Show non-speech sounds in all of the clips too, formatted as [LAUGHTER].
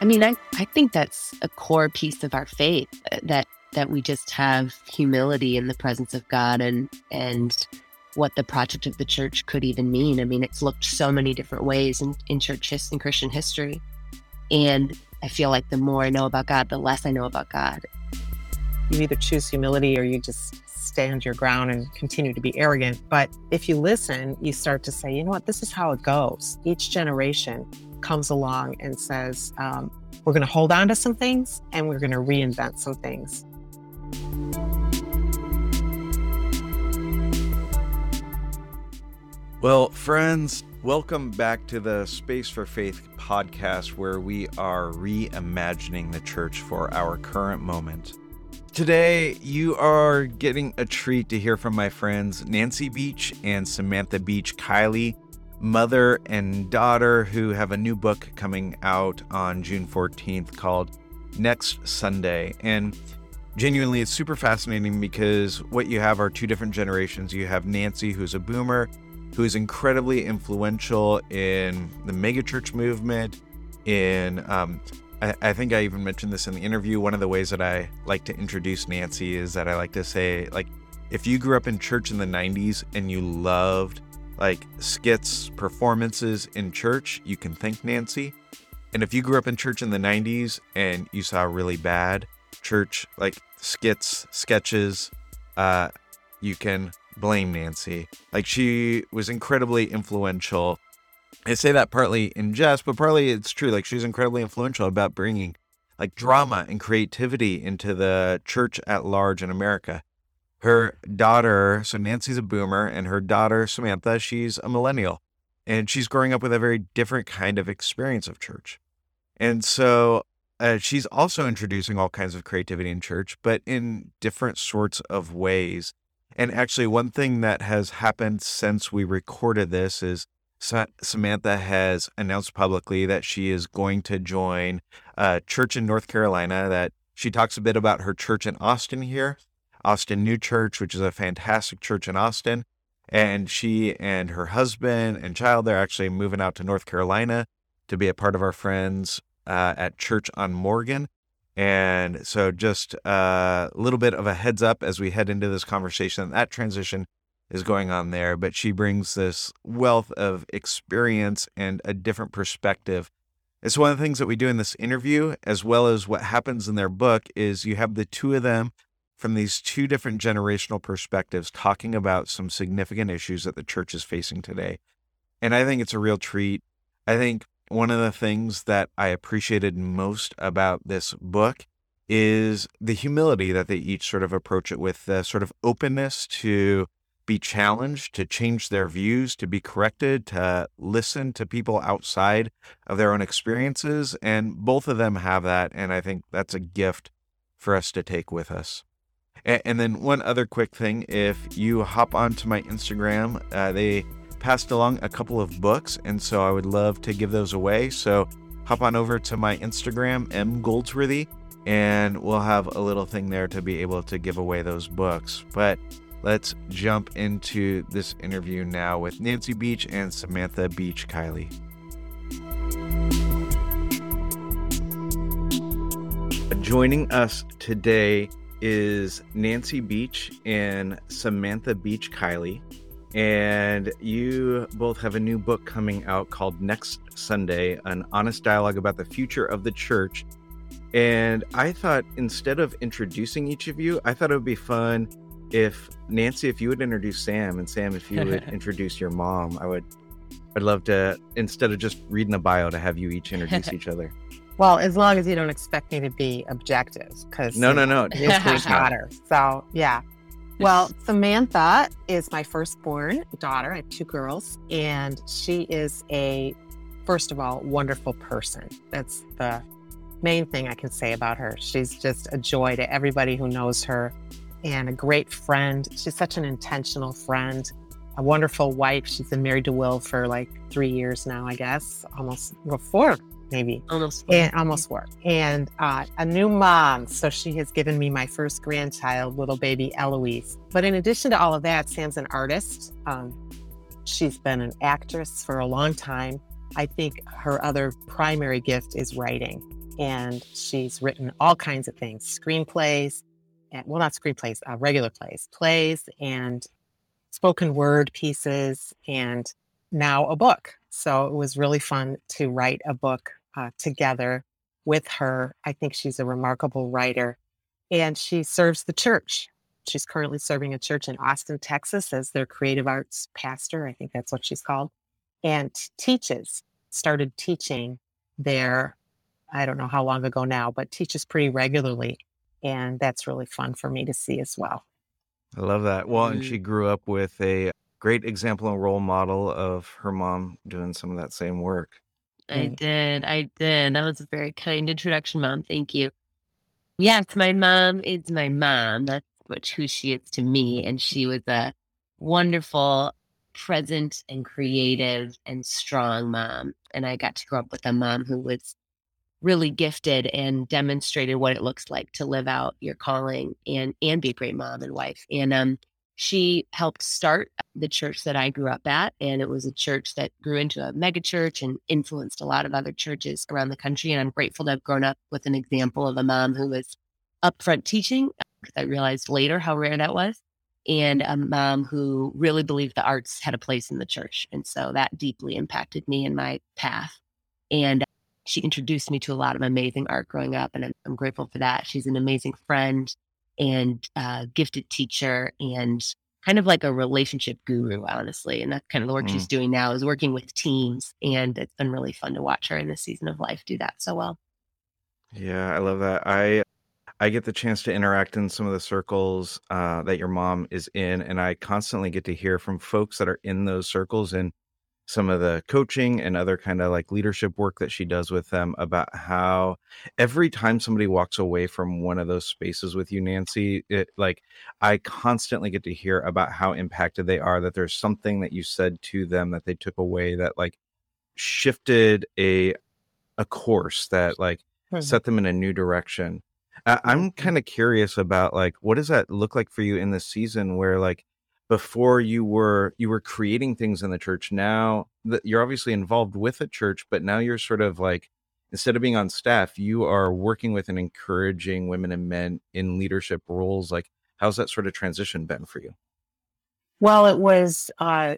I mean, I, I think that's a core piece of our faith uh, that that we just have humility in the presence of God and and what the project of the church could even mean. I mean, it's looked so many different ways in, in church in Christian history. And I feel like the more I know about God, the less I know about God. You either choose humility or you just stand your ground and continue to be arrogant. But if you listen, you start to say, you know what, this is how it goes. Each generation comes along and says, um, we're going to hold on to some things and we're going to reinvent some things. Well, friends, welcome back to the Space for Faith podcast, where we are reimagining the church for our current moment. Today, you are getting a treat to hear from my friends Nancy Beach and Samantha Beach Kiley, mother and daughter, who have a new book coming out on June 14th called Next Sunday. And genuinely, it's super fascinating because what you have are two different generations. You have Nancy, who's a boomer who is incredibly influential in the megachurch movement. In, um, I, I, think I even mentioned this in the interview. One of the ways that I like to introduce Nancy is that I like to say, like, if you grew up in church in the 90s and you loved like skits, performances in church, you can thank Nancy. And if you grew up in church in the 90s and you saw really bad church, like skits, sketches, uh, you can blame Nancy. Like she was incredibly influential. I say that partly in jest, but partly it's true. Like she's incredibly influential about bringing like drama and creativity into the church at large in America. Her daughter, so Nancy's a boomer, and her daughter, Samantha, she's a millennial. And she's growing up with a very different kind of experience of church. And so uh, she's also introducing all kinds of creativity in church, but in different sorts of ways. And actually, one thing that has happened since we recorded this is Samantha has announced publicly that she is going to join a church in North Carolina. That she talks a bit about her church in Austin here, Austin New Church, which is a fantastic church in Austin. And she and her husband and child, they're actually moving out to North Carolina to be a part of our friends uh, at Church on Morgan. And so, just a little bit of a heads up as we head into this conversation. That transition is going on there, but she brings this wealth of experience and a different perspective. It's one of the things that we do in this interview, as well as what happens in their book, is you have the two of them from these two different generational perspectives talking about some significant issues that the church is facing today. And I think it's a real treat. I think one of the things that I appreciated most about this book is the humility that they each sort of approach it with, the sort of openness to be challenged, to change their views, to be corrected, to listen to people outside of their own experiences. And both of them have that. And I think that's a gift for us to take with us. And, then one other quick thing if you hop onto my Instagram, uh, they passed along a couple of books, and so I would love to give those away. So hop on over to my Instagram, M Goldsworthy, and we'll have a little thing there to be able to give away those books. But let's jump into this interview now with Nancy Beach and Samantha Beach Kiley. Joining us today is Nancy Beach and Samantha Beach Kiley and you both have a new book coming out called Next Sunday An Honest Dialogue about the Future of the Church. And I thought instead of introducing each of you, I thought it would be fun if Nancy, if you would introduce Sam, and Sam, if you would [LAUGHS] introduce your mom. I would, I'd love to instead of just reading a bio, to have you each introduce [LAUGHS] each other. Well, as long as you don't expect me to be objective, because no, no, [LAUGHS] no, it's my daughter. So yeah, well, [LAUGHS] Samantha is my firstborn daughter. I have two girls, and she is a, first of all, wonderful person. That's the main thing I can say about her. She's just a joy to everybody who knows her and a great friend. She's such an intentional friend, a wonderful wife. She's been married to Will for like three years now, I guess, almost well, four maybe. Almost and almost work and uh, a new mom so she has given me my first grandchild little baby eloise. But in addition to all of that sam's an artist. Um, she's been an actress for a long time. I think her other primary gift is writing. And she's written all kinds of things screenplays, and, well, not screenplays, uh, regular plays, plays, and spoken word pieces, and now a book. So it was really fun to write a book uh, together with her. I think she's a remarkable writer, and she serves the church. She's currently serving a church in Austin, Texas, as their creative arts pastor. I think that's what she's called, and teaches, started teaching there. I don't know how long ago now, but teaches pretty regularly. And that's really fun for me to see as well. I love that. Well, and Mm. she grew up with a great example and role model of her mom doing some of that same work. I did. I did. That was a very kind introduction, Mom. Thank you. Yes, my mom is my mom. That's what who she is to me. And she was a wonderful, present and creative and strong mom. And I got to grow up with a mom who was really gifted and demonstrated what it looks like to live out your calling and and be a great mom and wife. And um she helped start the church that I grew up at. And it was a church that grew into a mega church and influenced a lot of other churches around the country. And I'm grateful to have grown up with an example of a mom who was upfront teaching, because I realized later how rare that was, and a mom who really believed the arts had a place in the church. And so that deeply impacted me in my path. And she introduced me to a lot of amazing art growing up. And I'm, I'm grateful for that. She's an amazing friend and uh, gifted teacher and kind of like a relationship guru, honestly. And that's kind of the work Mm. she's doing now is working with teams. And it's been really fun to watch her in this season of life do that so well. Yeah, I love that. I I get the chance to interact in some of the circles uh, that your mom is in, and I constantly get to hear from folks that are in those circles and some of the coaching and other kind of like leadership work that she does with them about how every time somebody walks away from one of those spaces with you, Nancy, it like I constantly get to hear about how impacted they are, that there's something that you said to them that they took away that like shifted a a course that like Mhm. set them in a new direction. I- I'm kind of curious about like what does that look like for you in this season where like before you were you were creating things in the church now that you're obviously involved with a church but now you're sort of like instead of being on staff you are working with and encouraging women and men in leadership roles like how's that sort of transition been for you Well, it was uh,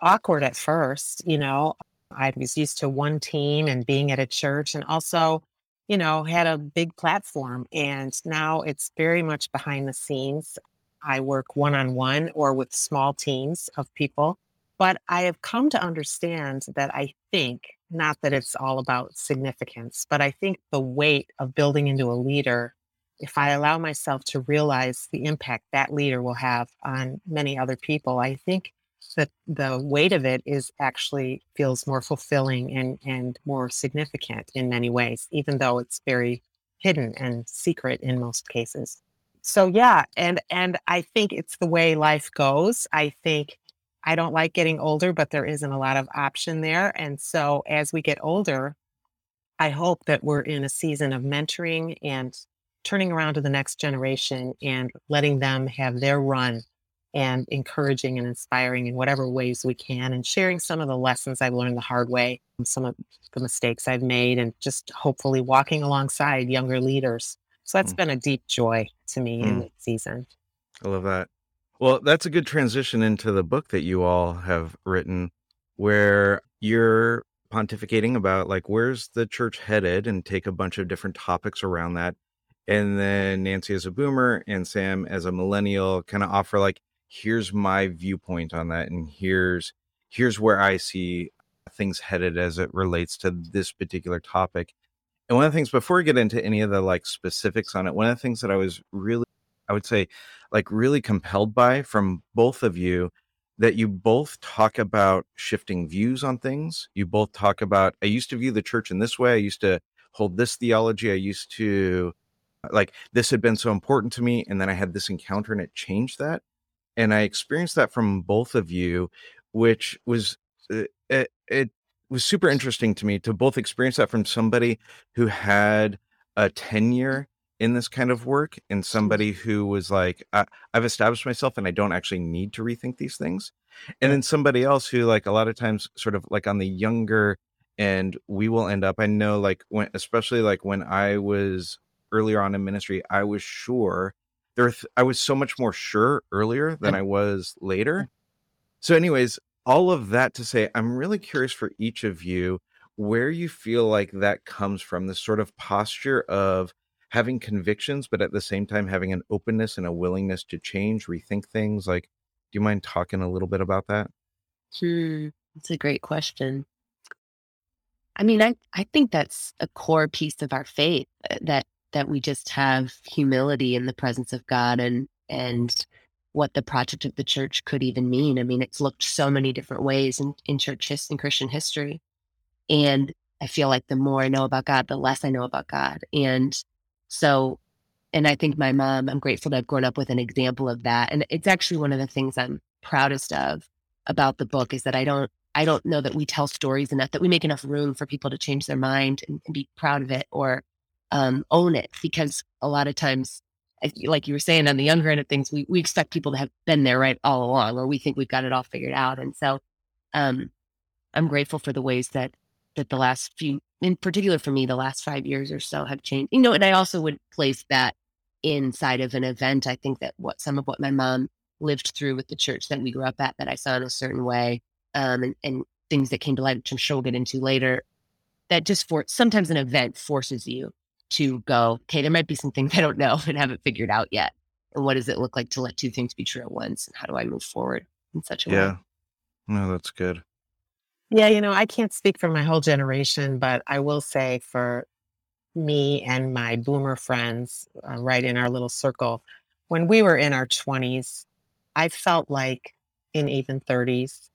awkward at first. You know, I was used to one team and being at a church, and also, you know, had a big platform. And now it's very much behind the scenes. I work one on one or with small teams of people. But I have come to understand that I think, not that it's all about significance, but I think the weight of building into a leader if I allow myself to realize the impact that leader will have on many other people, I think that the weight of it is actually feels more fulfilling and and more significant in many ways, even though it's very hidden and secret in most cases. So yeah, and and I think it's the way life goes. I think I don't like getting older, but there isn't a lot of option there. And so as we get older, I hope that we're in a season of mentoring and turning around to the next generation and letting them have their run and encouraging and inspiring in whatever ways we can and sharing some of the lessons I've learned the hard way, some of the mistakes I've made, and just hopefully walking alongside younger leaders. So that's Mm. been a deep joy to me in Mm. this season. I love that. Well, that's a good transition into the book that you all have written, where you're pontificating about like where's the church headed and take a bunch of different topics around that. And then Nancy as a boomer and Sam as a millennial kind of offer like, here's my viewpoint on that, and here's here's where I see things headed as it relates to this particular topic. And one of the things before we get into any of the like specifics on it, one of the things that I was really, I would say, like really compelled by from both of you that you both talk about shifting views on things. You both talk about, I used to view the church in this way. I used to hold this theology. I used to like this had been so important to me. And then I had this encounter and it changed that. And I experienced that from both of you, which was, uh, it, it was super interesting to me to both experience that from somebody who had a tenure in this kind of work and somebody who was like I, i've established myself and i don't actually need to rethink these things. And then somebody else who like a lot of times sort of like on the younger and we will end up i know like when especially like when i was earlier on in ministry i was sure there th- i was so much more sure earlier than i was later. So anyways all of that to say i'm really curious for each of you where you feel like that comes from this sort of posture of having convictions but at the same time having an openness and a willingness to change rethink things like do you mind talking a little bit about that Hmm, that's a great question. I mean, I I think that's a core piece of our faith uh, that that we just have humility in the presence of God and and what the project of the church could even mean. I mean, it's looked so many different ways in, in church his in Christian history. And I feel like the more I know about God, the less I know about God. And so and I think my mom, I'm grateful to have grown up with an example of that. And it's actually one of the things I'm proudest of about the book is that I don't I don't know that we tell stories enough, that we make enough room for people to change their mind and, and be proud of it or um, own it. Because a lot of times, like you were saying, on the younger end of things, we, we expect people to have been there right all along, or we think we've got it all figured out. And so um, I'm grateful for the ways that that the last few, in particular for me, the last five years or so have changed. You know, and I also would place that inside of an event. I think that what some of what my mom lived through with the church that we grew up at that I saw in a certain way, um, and, and things that came to light, which I'm sure we'll get into later. That just for sometimes an event forces you to go, okay, there might be some things I don't know and haven't figured out yet. And what does it look like to let two things be true at once? And how do I move forward in such a yeah way? no that's good Yeah, you know, I can't speak for my whole generation, but I will say for me and my boomer friends, uh, right in our little circle, when we were in our 20s, I felt like in even 30s,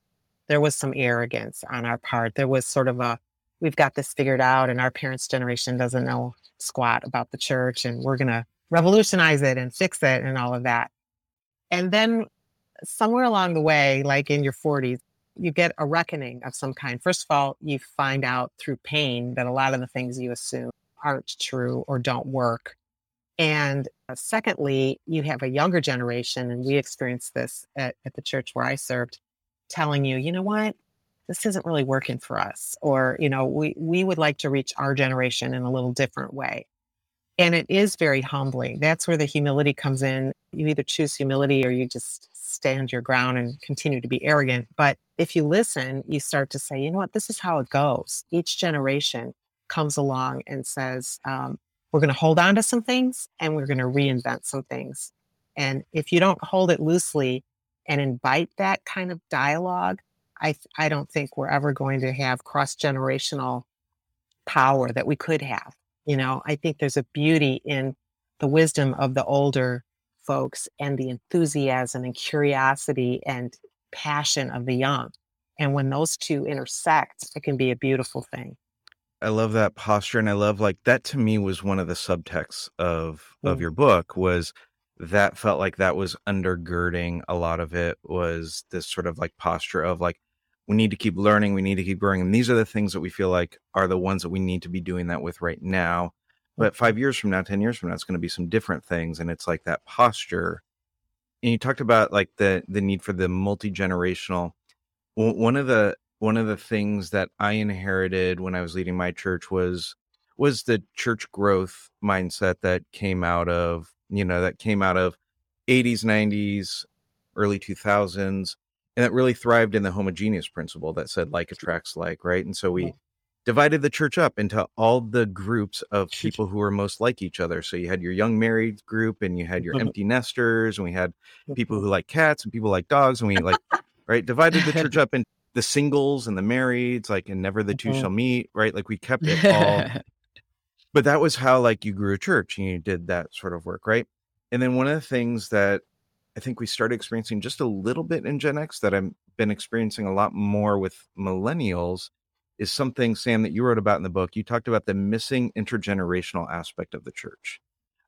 there was some arrogance on our part. There was sort of a, we've got this figured out, and our parents' generation doesn't know squat about the church, and we're going to revolutionize it and fix it and all of that. And then somewhere along the way, like in your 40s, you get a reckoning of some kind. First of all, you find out through pain that a lot of the things you assume aren't true or don't work. And uh, secondly, you have a younger generation, and we experienced this at, at the church where I served, telling you, you know what, this isn't really working for us, or you know, we we would like to reach our generation in a little different way. And it is very humbling. That's where the humility comes in. You either choose humility or you just stand your ground and continue to be arrogant. But if you listen, you start to say, you know what, this is how it goes. Each generation comes along and says, um, we're going to hold on to some things and we're going to reinvent some things. And if you don't hold it loosely and invite that kind of dialogue, I, I don't think we're ever going to have cross generational power that we could have. You know, I think there's a beauty in the wisdom of the older folks and the enthusiasm and curiosity and passion of the young. And when those two intersect, it can be a beautiful thing. I love that posture and I love like that to me was one of the subtexts of of Mm. your book was that felt like that was undergirding a lot of it was this sort of like posture of like we need to keep learning, we need to keep growing and these are the things that we feel like are the ones that we need to be doing that with right now. Mm. But 5 years from now, 10 years from now it's going to be some different things and it's like that posture. And you talked about like the the need for the multi-generational one of the one of the things that I inherited when I was leading my church was was the church growth mindset that came out of, you know, that came out of 80s, 90s, early 2000s and that really thrived in the homogeneous principle that said like attracts like, right? And so we divided the church up into all the groups of people who were most like each other. So you had your young married group and you had your Mhm. empty nesters and we had people who like cats and people like dogs and we like [LAUGHS] right divided the church [LAUGHS] up into the singles and the marrieds like and never the 2 Mhm. shall meet right like we kept it all [LAUGHS] but that was how like you grew a church and you did that sort of work right and then one of the things that i think we started experiencing just a little bit in gen x that i've been experiencing a lot more with millennials is something sam that you wrote about in the book you talked about the missing intergenerational aspect of the church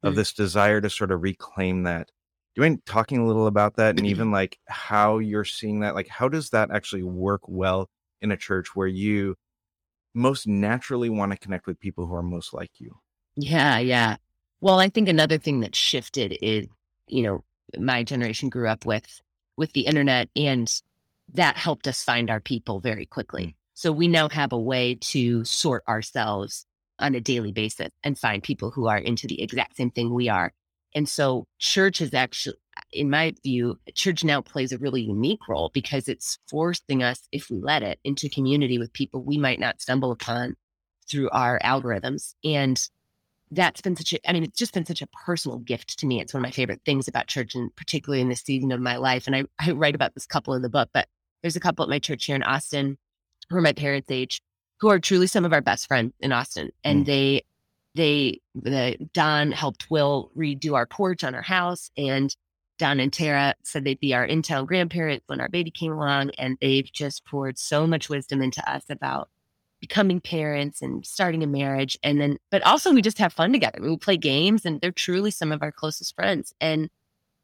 of Mm. this desire to sort of reclaim that do you mind talking a little about that and even like how you're seeing that like how does that actually work well in a church where you most naturally want to connect with people who are most like you Yeah, yeah. Well, I think another thing that shifted is, you know, my generation grew up with with the internet and that helped us find our people very quickly. Mm. So we now have a way to sort ourselves on a daily basis and find people who are into the exact same thing we are. And so church is actually, in my view, church now plays a really unique role because it's forcing us, if we let it, into community with people we might not stumble upon through our algorithms. And that's been such a, I mean, it's just been such a personal gift to me. It's one of my favorite things about church, and particularly in this season of my life. And I, I write about this couple in the book, but there's a couple at my church here in Austin who are my parents' age who are truly some of our best friends in Austin. And mm. they, they, the Don helped Will redo our porch on our house. And Don and Tara said they'd be our in town grandparents when our baby came along. And they've just poured so much wisdom into us about becoming parents and starting a marriage. And then, but also we just have fun together. We play games and they're truly some of our closest friends. And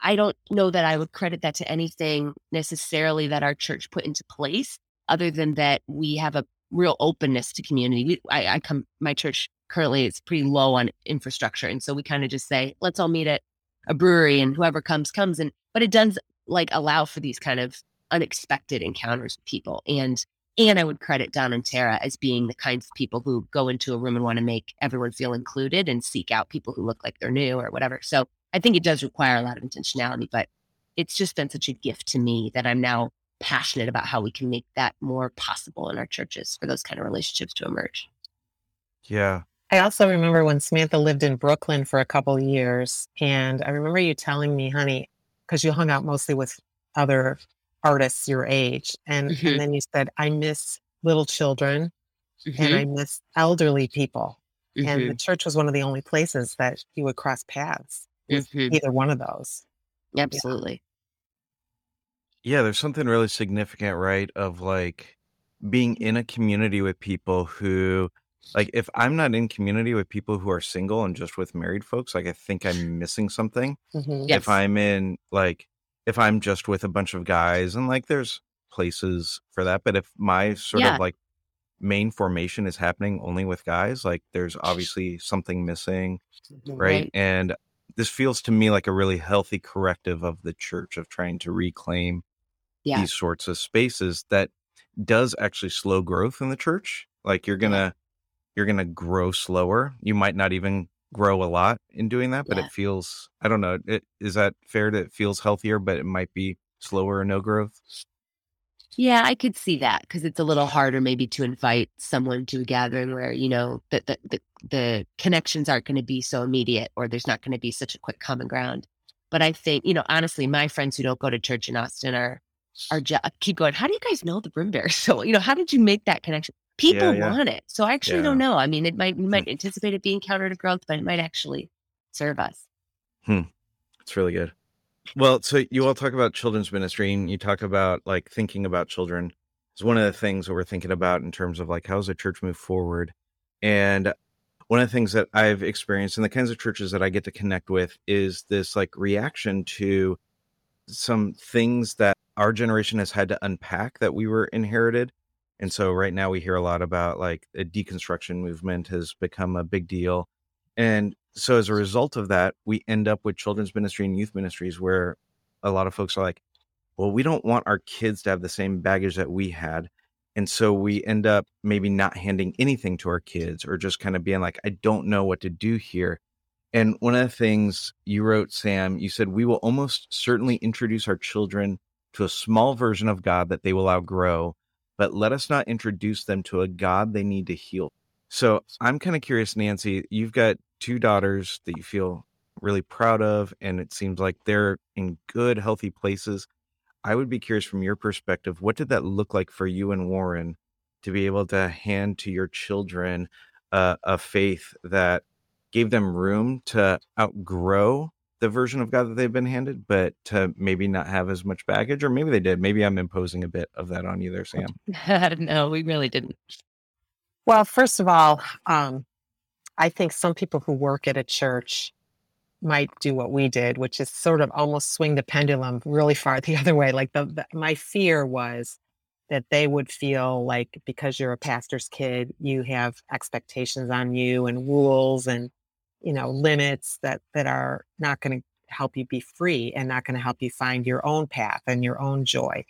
I don't know that I would credit that to anything necessarily that our church put into place, other than that we have a real openness to community. We, I, I come, my church currently is pretty low on infrastructure. And so we kind of just say, let's all meet at a brewery and whoever comes, comes. And, but it does like allow for these kind of unexpected encounters with people. And and I would credit Don and Tara as being the kinds of people who go into a room and want to make everyone feel included and seek out people who look like they're new or whatever. So I think it does require a lot of intentionality, but it's just been such a gift to me that I'm now passionate about how we can make that more possible in our churches for those kind of relationships to emerge. Yeah. I also remember when Samantha lived in Brooklyn for a couple of years. And I remember you telling me, honey, because you hung out mostly with other artists your age. And, mm-hmm. and then you said, I miss little children mm-hmm. and I miss elderly people. Mm-hmm. And the mm-hmm. church was one of the only places that you would cross paths with mm-hmm. either one of those. Absolutely. Yeah. yeah, there's something really significant, right? Of like being in a community with people who like if i'm not in community with people who are single and just with married folks like i think i'm missing something mm-hmm. yes. if i'm in like if I'm just with a bunch of guys and like there's places for that. But if my sort yeah. of like main formation is happening only with guys, like there's obviously something missing. Right? right. And this feels to me like a really healthy corrective of the church of trying to reclaim yeah. these sorts of spaces that does actually slow growth in the church. Like you're gonna yeah. you're gonna grow slower. You might not even grow a lot in doing that, but yeah. it feels I don't know. It, is that fair that it feels healthier, but it might be slower or no growth? Yeah, I could see that because it's a little harder maybe to invite someone to a gathering where, you know, the the, the, the connections aren't going to be so immediate or there's not going to be such a quick common ground. But I think, you know, honestly, my friends who don't go to church in Austin are are just keep going, how do you guys know the Brim Bears? [LAUGHS] So, you know, how did you make that connection? People yeah, yeah. want it. So I actually yeah. don't know. I mean, it might we might hmm. anticipate it being counter to growth, but it might actually serve us. Hmm. It's really good. Well, so you all talk about children's ministry and you talk about like thinking about children. It's one of the things that we're thinking about in terms of like how how's the church move forward. And one of the things that I've experienced in the kinds of churches that I get to connect with is this like reaction to some things that our generation has had to unpack that we were inherited and so right now we hear a lot about like a deconstruction movement has become a big deal. And so as a result of that, we end up with children's ministry and youth ministries where a lot of folks are like, well, we don't want our kids to have the same baggage that we had. And so we end up maybe not handing anything to our kids or just kind of being like, I don't know what to do here. And one of the things you wrote, Sam, you said, we will almost certainly introduce our children to a small version of God that they will outgrow but let us not introduce them to a God they need to heal. So I'm kind of curious, Nancy, you've got two daughters that you feel really proud of, and it seems like they're in good, healthy places. I would be curious from your perspective, what did that look like for you and Warren to be able to hand to your children uh, a faith that gave them room to outgrow the version of God that they've been handed, but to maybe not have as much baggage, or maybe they did. Maybe I'm imposing a bit of that on you there, Sam. [LAUGHS] no, we really didn't. Well, first of all, um, I think some people who work at a church might do what we did, which is sort of almost swing the pendulum really far [LAUGHS] the other way. Like the, the my fear was that they would feel like because you're a pastor's kid, you have expectations on you and rules and you know limits that that are not going to help you be free and not going to help you find your own path and your own joy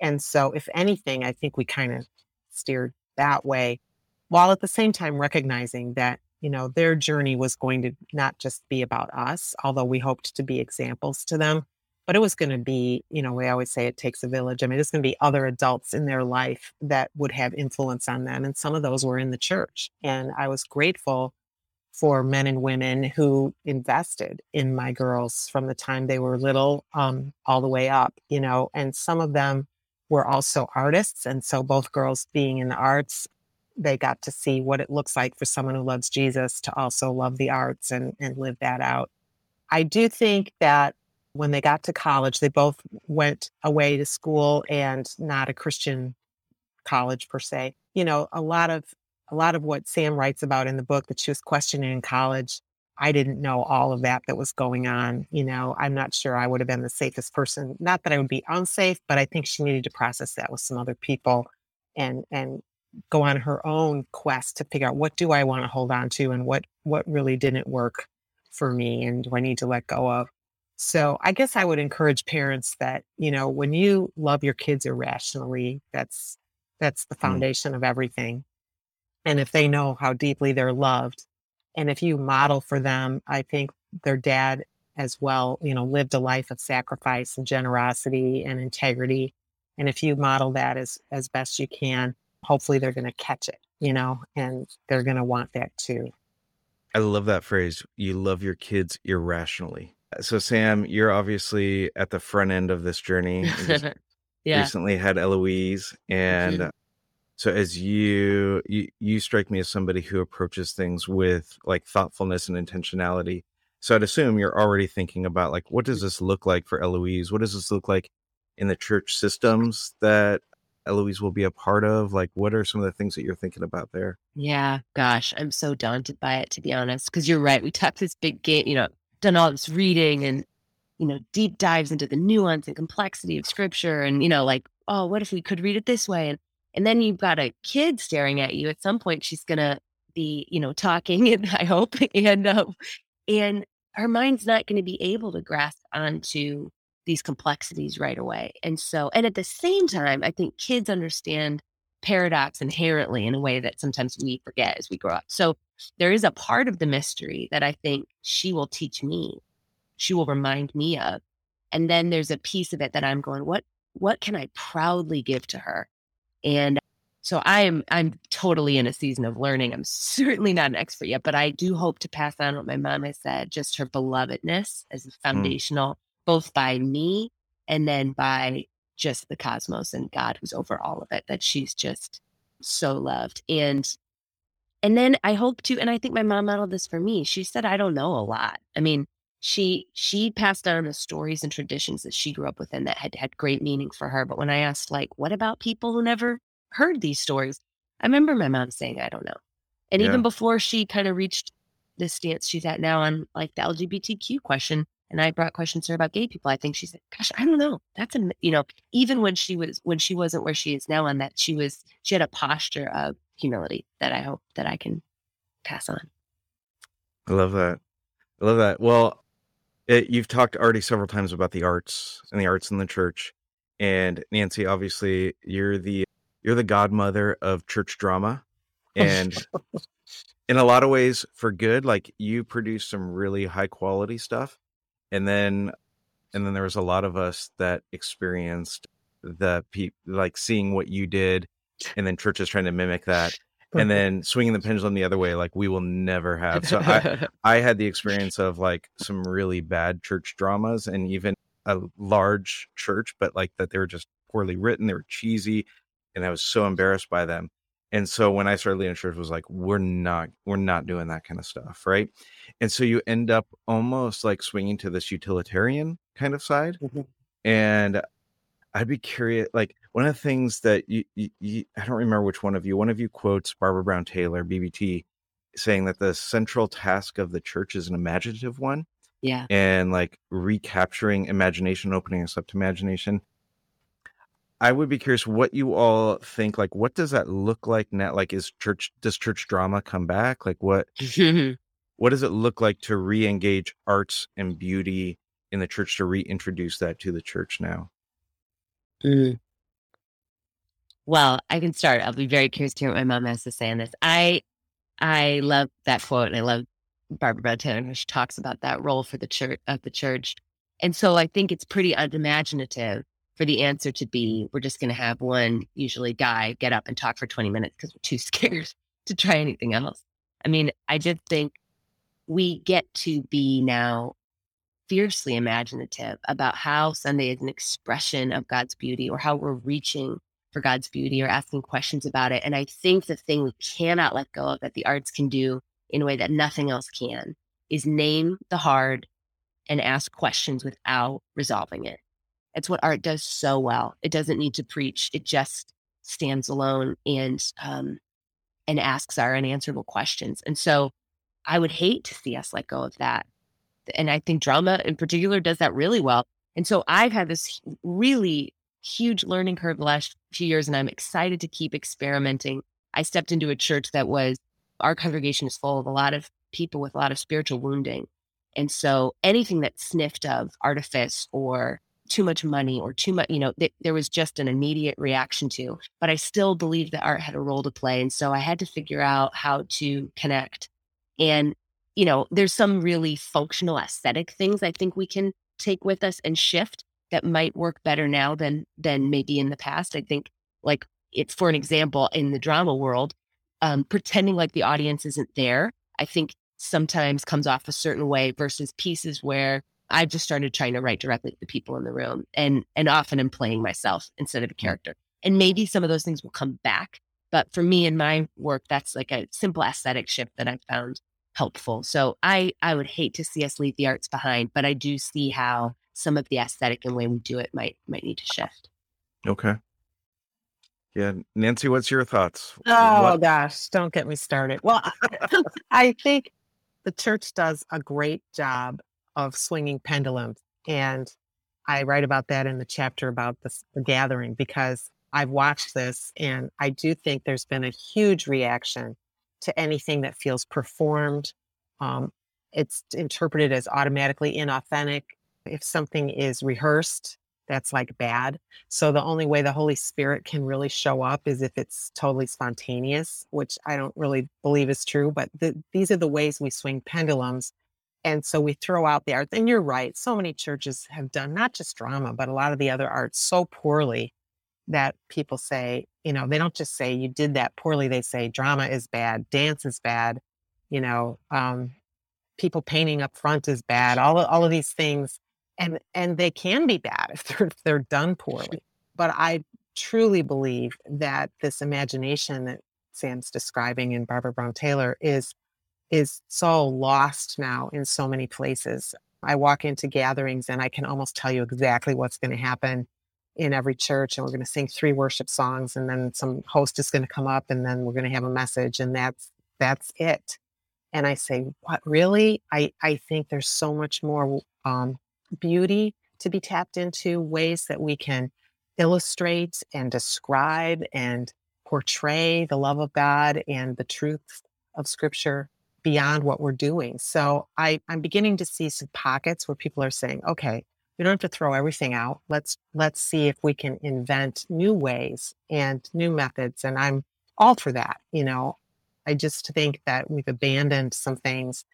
and so if anything i think we kind of steered that way, while at the same time recognizing that, you know, their journey was going to not just be about us, although we hoped to be examples to them, but it was going to be, you know, we always say it takes a village. I mean, it's going to be other adults in their life that would have influence on them. And some of those were in the church. And I was grateful for men and women who invested in my girls from the time they were little um, all the way up, you know, and some of them were also artists. And so both girls being in the arts, they got to see what it looks like for someone who loves Jesus to also love the arts and, and live that out. I do think that when they got to college, they both went away to school and not a Christian college per se. You know, a lot of a lot of what Sam writes about in the book that she was questioning in college, I didn't know all of that that was going on. You know, I'm not sure I would have been the safest person. Not that I would be unsafe, but I think she needed to process that with some other people and and go on her own quest to figure out what do I want to hold on to and what what really didn't work for me and do I need to let go of. So I guess I would encourage parents that, you know, when you love your kids irrationally, that's that's the mm. foundation mm. of everything. And if they know how deeply they're loved, and if you model for them, I think their dad as well, you know, lived a life of sacrifice and generosity and integrity. And if you model that as as best you can, hopefully they're going to catch it, you know, and they're going to want that too. I love that phrase. You love your kids irrationally. So Sam, you're obviously at the front end of this journey. [LAUGHS] yeah. Recently had Eloise and mm-hmm. So as you, you you strike me as somebody who approaches things with like thoughtfulness and intentionality. So I'd assume you're already thinking about like what does this look like for Eloise? What does this look like in the church systems that Eloise will be a part of? Like what are some of the things that you're thinking about there? Yeah, gosh, I'm so daunted by it to be honest. Because you're right, we talked this big game, you know, done all this reading and you know deep dives into the nuance and complexity of scripture, and you know like oh, what if we could read it this way and and then you've got a kid staring at you. At some point, she's gonna be, you know, talking, and I hope, [LAUGHS] and um, and her mind's not going to be able to grasp onto these complexities right away. And so, and at the same time, I think kids understand paradox inherently in a way that sometimes we forget as we grow up. So there is a part of the mystery that I think she will teach me. She will remind me of. And then there's a piece of it that I'm going, what what can I proudly give to her and so I am I'm totally in a season of learning. I'm [LAUGHS] certainly not an expert yet, but I do hope to pass on what my mom has said, just her belovedness as mm. foundational, mm. both by me and then by just the cosmos and God who's over all of it, that she's just so loved. And and then I hope to, and I think my mom modeled this for me. She said, I don't know a lot. I mean, she she passed down the stories and traditions that she grew up with and that had had great meaning for her. But when I asked, like, what about people who never heard these stories? I remember my mom saying, I don't know. And yeah. even before she kind of reached the stance she's at now on like the LGBTQ question, and I brought questions to her about gay people, I think she said, Gosh, I don't know. That's a you know, even when she was when she wasn't where she is now on that, she was she had a posture of humility that I hope that I can pass on. I love that. I love that. Well, it, you've talked already several times about the arts and the arts in the church, and Nancy, obviously, you're the you're the godmother of church drama, oh, and [LAUGHS] in a lot of ways for good. Like you produce some really high quality stuff, and then and then there was a lot of us that experienced the pe- like seeing what you did, and then churches trying to mimic that and then swinging the pendulum the other way like we will never have. So i [LAUGHS] i had the experience of like some really bad church dramas and even a large church but like that they were just poorly written they were cheesy and i was so embarrassed by them. And so when i started leading church was like we're not we're not doing that kind of stuff right? And so you end up almost like swinging to this utilitarian kind of side mm-hmm. and I'd be curious. Like one of the things that you, you, you, I don't remember which one of you. One of you quotes Barbara Brown Taylor, BBT, saying that the central task of the church is an imaginative one. Yeah. And like recapturing imagination, opening us up to imagination. I would be curious what you all think. Like, what does that look like now? Like, is church does church drama come back? Like, what [LAUGHS] what does it look like to re-engage arts and beauty in the church to reintroduce that to the church now? Mm. Well, I can start. I'll be very curious to hear what my mom has to say on this. I I love that quote and I love Barbara Brown Taylor when she talks about that role for the church of the church. And so I think it's pretty unimaginative for the answer to be we're just going to have one usually guy get up and talk for 20 minutes because we're too [LAUGHS] scared to try anything else. I mean, I just think we get to be now fiercely imaginative about how Sunday is an expression of God's beauty or how we're reaching for God's beauty or asking questions about it. And I think the thing we cannot let go of that the arts can do in a way that nothing else can is name the hard and ask questions without resolving it. It's what art does so well. It doesn't need to preach. It just stands alone and um, and asks our unanswerable questions. And so I would hate to see us let go of that. And I think drama in particular does that really well. And so I've had this really huge learning curve the last few years, and I'm excited to keep experimenting. I stepped into a church that was, our congregation is full of a lot of people with a lot of spiritual wounding. And so anything that sniffed of artifice or too much money or too much, you know, th- there was just an immediate reaction to. But I still believe that art had a role to play. And so I had to figure out how to connect. And, you know, there's some really functional aesthetic things I think we can take with us and shift that might work better now than than maybe in the past. I think like it's for an example in the drama world, um, pretending like the audience isn't there, I think sometimes comes off a certain way versus pieces where I've just started trying to write directly to the people in the room and and often I'm playing myself instead of a mm. character. And maybe some of those things will come back. But for me in my work, that's like a simple aesthetic shift that I've found helpful. So I I would hate to see us leave the arts behind, but I do see how some of the aesthetic and way we do it might might need to shift. Okay. Yeah, Nancy, what's your thoughts? Oh what? gosh, don't get me started. Well, [LAUGHS] I think the church does a great job of swinging pendulums. And I write about that in the chapter about the, the gathering because I've watched this and I do think there's been a huge reaction to anything that feels performed. Um, it's interpreted as automatically inauthentic. If something is rehearsed, that's like bad. So the only way the Holy Spirit can really show up is if it's totally spontaneous, which I don't really believe is true. But the, these are the ways we swing pendulums and so we throw out the art. And you're right. So many churches have done not just drama, but a lot of the other arts so poorly that people say, you know, they don't just say you did that poorly. They say drama is bad, dance is bad, you know, um, people painting up front is bad. All of, all of these things, and and they can be bad [LAUGHS] if they're if they're done poorly. [LAUGHS] But I truly believe that this imagination that Sam's describing in Barbara Brown Taylor is is so lost now in so many places. I walk into gatherings and I can almost tell you exactly what's going to happen in every church and we're going to sing three worship songs and then some host is going to come up and then we're going to have a message and that's that's it and i say what really i i think there's so much more um, beauty to be tapped into ways that we can illustrate and describe and portray the love of god and the truth of scripture beyond what we're doing. So I, I'm beginning to see some pockets where people are saying, okay, we don't have to throw everything out. Let's let's see if we can invent new ways and new methods. And I'm all for that. You know, I just think that we've abandoned some things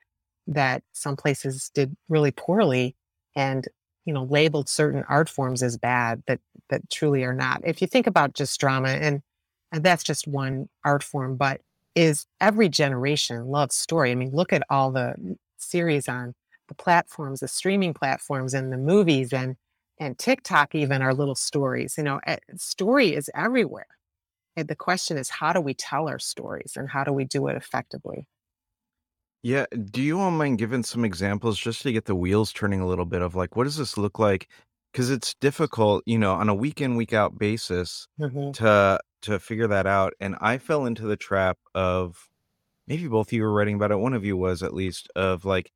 that some places did really poorly and you know labeled certain art forms as bad that that truly are not if you think about just drama and and that's just one art form but is every generation loves story. I mean, look at all the series on the platforms, the streaming platforms, and the movies, and and TikTok even are little stories. You know, story is everywhere. And the question is, how do we tell our stories, and how do we do it effectively? Yeah. Do you all mind giving some examples just to get the wheels turning a little bit of like, what does this look like? Because it's difficult, you know, on a week in, week out basis mm-hmm. to to figure that out. And I fell into the trap of maybe both of you were writing about it. One of you was at least of like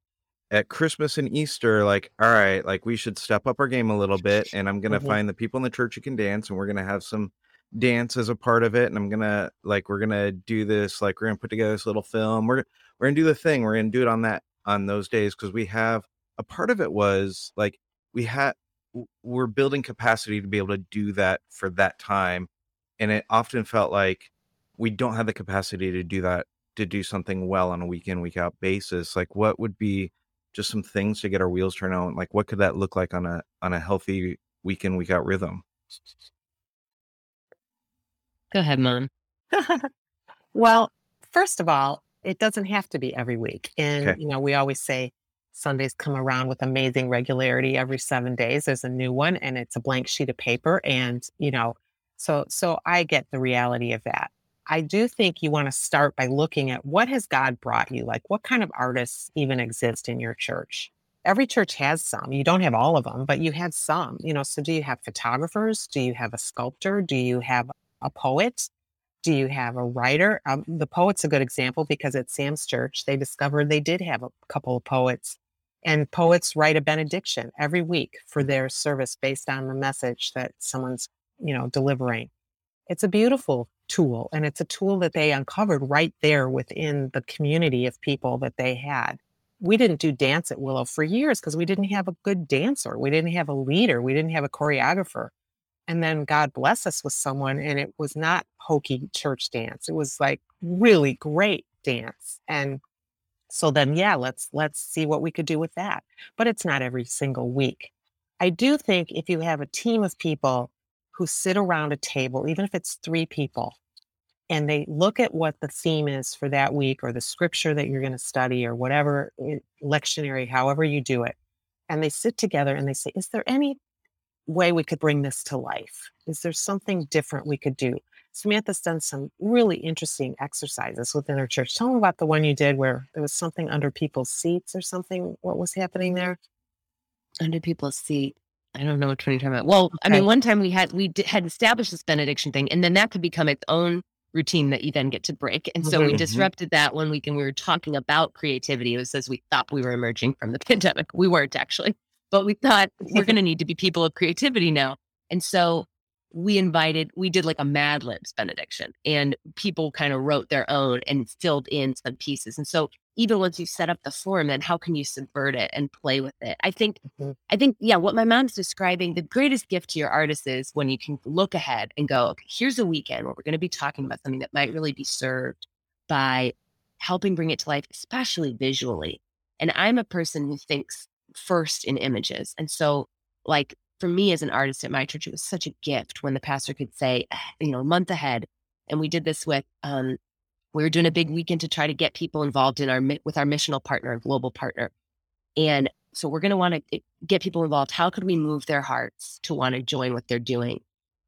at Christmas and Easter, like, all right, like we should step up our game a little bit. And I'm going to mm-hmm. find the people in the church who can dance and we're going to have some dance as a part of it. And I'm going to like, we're going to do this, like, we're going to put together this little film. We're, we're going to do the thing. We're going to do it on that, on those days. Cause we have a part of it was like, we had, we're building capacity to be able to do that for that time and it often felt like we don't have the capacity to do that to do something well on a week in week out basis like what would be just some things to get our wheels turned on like what could that look like on a on a healthy week in week out rhythm Go ahead, Mom. [LAUGHS] well, first of all, it doesn't have to be every week. And, Okay. you know, we always say Sundays come around with amazing regularity every seven days. There's a new one and it's a blank sheet of paper. And, you know, so so I get the reality of that. I do think you want to start by looking at what has God brought you? Like what kind of artists even exist in your church? Every church has some. You don't have all of them, but you have some. You know, so do you have photographers? Do you have a sculptor? Do you have a poet? Do you have a writer? Um, the poet's a good example because at Sam's church, they discovered they did have a couple of poets. And poets write a benediction every week for their service based on the message that someone's, you know, delivering. It's a beautiful tool, and it's a tool that they uncovered right there within the community of people that they had. We didn't do dance at Willow for years because we didn't have a good dancer. We didn't have a leader. We didn't have a choreographer. And then God bless us with someone, and it was not hokey church dance. It was like really great dance. And so then, yeah, let's let's see what we could do with that. But it's not every single week. I do think if you have a team of people who sit around a table, even if it's three people, and they look at what the theme is for that week or the scripture that you're going to study or whatever eh, lectionary, however you do it, and they sit together and they say, Is there any way we could bring this to life? Is there something different we could do? Samantha's done some really interesting exercises within her church. Tell them about the one you did where there was something under people's seats or something. What was happening there? Under people's seat. I don't know which one you're talking about. Well, I mean, one time we had we had established this benediction thing, and then that could become its own routine that you then get to break. And so we Mhm. disrupted that one week, and we were talking about creativity. It was as we thought we were emerging from the [LAUGHS] pandemic. We weren't actually, but we thought we're going to need to be people of creativity now. And so we invited, we did like a Mad Libs benediction, and people kind of wrote their own and filled in some pieces. And so even once you set up the form, then how can you subvert it and play with it? I think Mhm. I think, yeah, what my mom's describing, the greatest gift to your artist is when you can look ahead and go, okay, here's a weekend where we're going to be talking about something that might really be served by helping bring it to life, especially visually. And I'm a person who thinks first in images. And so, like, for me as an artist at my church, it was such a gift when the pastor could say, [SIGHS] you know, a month ahead. And we did this with, um, we were doing a big weekend to try to get people involved in our with our missional partner, and global partner. And so we're going to want to eh, get people involved. How could we move their hearts to want to join what they're doing?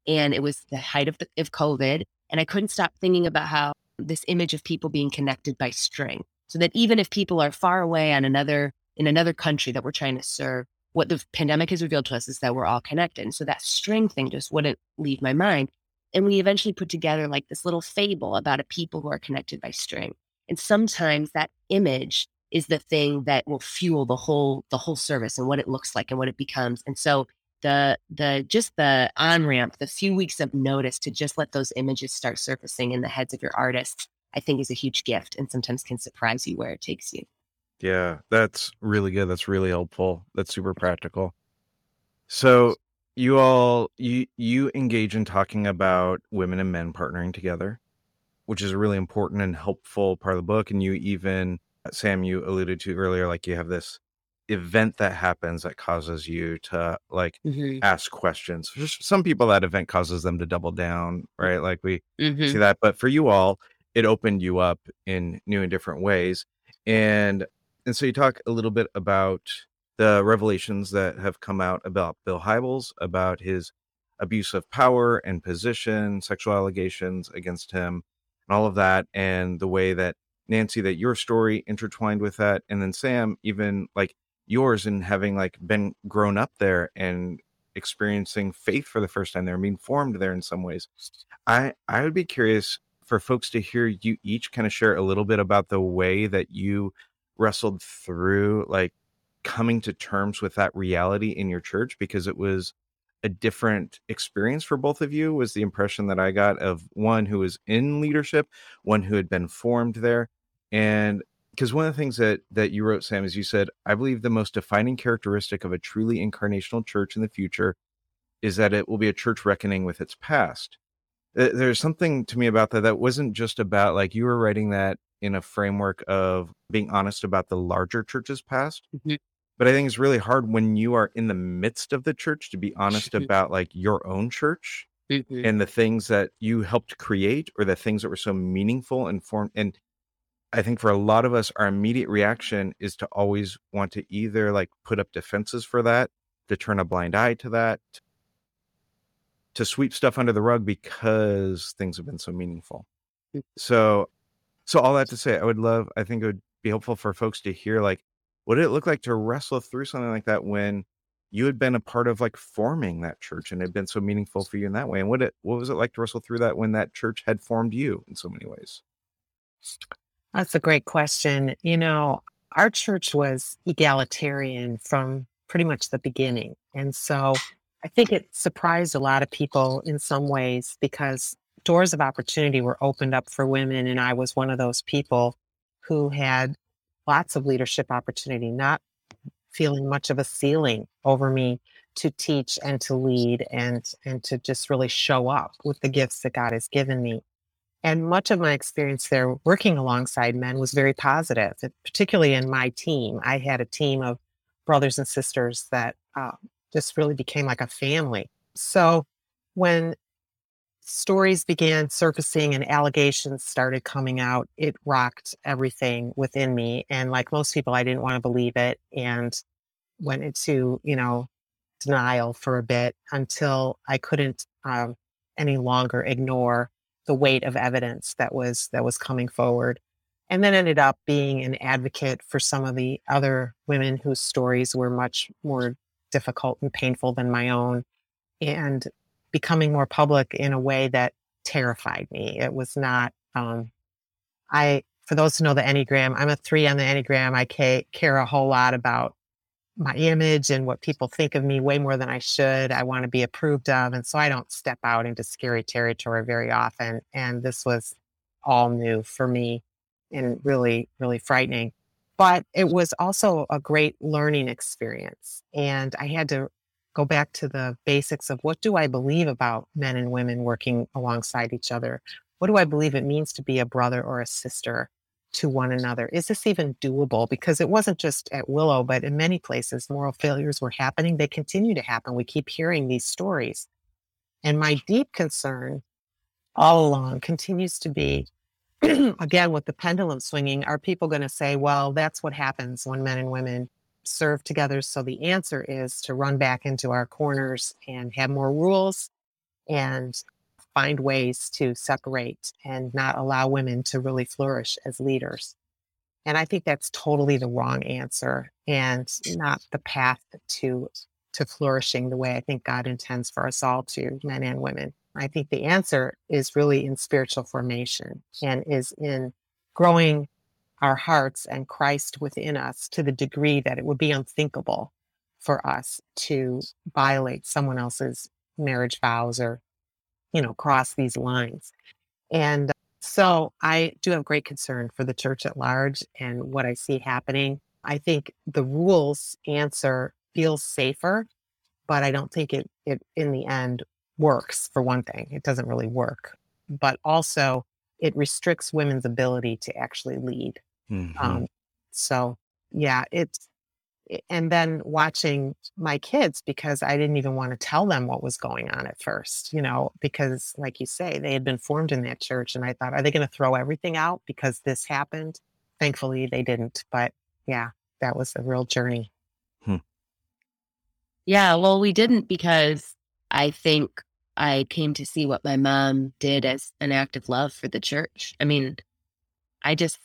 And it was the height of, the, of COVID. And I couldn't stop thinking about how this image of people being connected by string. So that even if people are far away on another, in another country that we're trying to serve, what the pandemic has revealed to us is that we're all connected. And so that string thing just wouldn't leave my mind. And we eventually put together like this little fable about a people who are connected by string. And sometimes that image is the thing that will fuel the whole the whole service and what it looks like and what it becomes. And so the the just the on ramp, the few weeks of notice to just let those images start surfacing in the heads of your artists, I think is a huge gift and sometimes can surprise you where it takes you. Yeah, that's really good. That's really helpful. That's super practical. So you all you you engage in talking about women and men partnering together, which is a really important and helpful part of the book. And you even Sam, you alluded to earlier, like you have this event that happens that causes you to like Mm-hmm. ask questions. S- some people that event causes them to double down, right? Like we Mm-hmm. see that but for you all it opened you up in new and different ways and and so you talk a little bit about the revelations that have come out about bill hybels about his abuse of power and position sexual allegations against him and all of that and the way that nancy that your story intertwined with that and then sam even like yours and having like been grown up there and experiencing faith for the first time there being formed there in some ways. I I would be curious for folks to hear you each kind of share a little bit about the way that you wrestled through like coming to terms with that reality in your church because it was a different experience for both of you was the impression that I got of one who was in leadership, one who had been formed there and because one of the things that that you wrote Sam is you said I believe the most defining characteristic of a truly incarnational church in the future is that it will be a church reckoning with its past there's something to me about that that wasn't just about like you were writing that in a framework of being honest about the larger church's past. Mm-hmm. But I think it's really hard when you are in the midst of the church to be honest about like your own church mm-hmm. and the things that you helped create or the things that were so meaningful and form and I think for a lot of us, our immediate reaction is to always want to either like put up defenses for that, to turn a blind eye to that, to sweep stuff under the rug because things have been so meaningful. Mm. So, so all that to say, I would love, I think it would be helpful for folks to hear like, what did it look like to wrestle through something like that when you had been a part of like forming that church and it had been so meaningful for you in that way? And what it, what was it like to wrestle through that when that church had formed you in so many ways? That's a great question. You know, our church was egalitarian from pretty much the beginning. And so I think it surprised a lot of people in some ways because doors of opportunity were opened up for women. And I was one of those people who had lots of leadership opportunity, not feeling much of a ceiling over me to teach and to lead and and to just really show up with the gifts that God has given me. And much of my experience there working alongside men was very positive, particularly in my team. I had a team of brothers and sisters that uh, just really became like a family. So when stories began surfacing and allegations started coming out, it rocked everything within me. And like most people, I didn't want to believe it and went into, you know, denial for a bit until I couldn't um, any longer ignore the weight of evidence that was that was coming forward and then ended up being an advocate for some of the other women whose stories were much more difficult and painful than my own and becoming more public in a way that terrified me it was not um, i for those who know the enneagram i'm a three on the enneagram i care a whole lot about my image and what people think of me way more than I should. I want to be approved of. And so I don't step out into scary territory very often. And this was all new for me and really, really frightening. But it was also a great learning experience. And I had to go back to the basics of what do I believe about men and women working alongside each other? What do I believe it means to be a brother or a sister? to one another. Is this even doable? Because it wasn't just at Willow, but in many places, moral failures were happening. They continue to happen. We keep hearing these stories. And my deep concern all along continues to be [CLEARS THROAT] again, with the pendulum swinging, are people going to say, well, that's what happens when men and women serve together? So the answer is to run back into our corners and have more rules and find ways to separate and not allow women to really flourish as leaders. And I think that's totally the wrong answer and not the path to to flourishing the way I think God intends for us all to, men and women. I think the answer is really in spiritual formation and is in growing our hearts and Christ within us to the degree that it would be unthinkable for us to violate someone else's marriage vows or you know, cross these lines. And so I do have great concern for the church at large and what I see happening. I think the rules answer feels safer, but I don't think it, it in the end works for one thing. It doesn't really work. But also it restricts women's ability to actually lead. Mm-hmm. Um, so yeah, it's and then watching my kids because I didn't even want to tell them what was going on at first, you know, because like you say, they had been formed in that church. And I thought, are they going to throw everything out because this happened? Thankfully, they didn't. But yeah, that was a real journey. Hmm. Yeah, well, we didn't because I think I came to see what my mom did as an act of love for the church. I mean, I just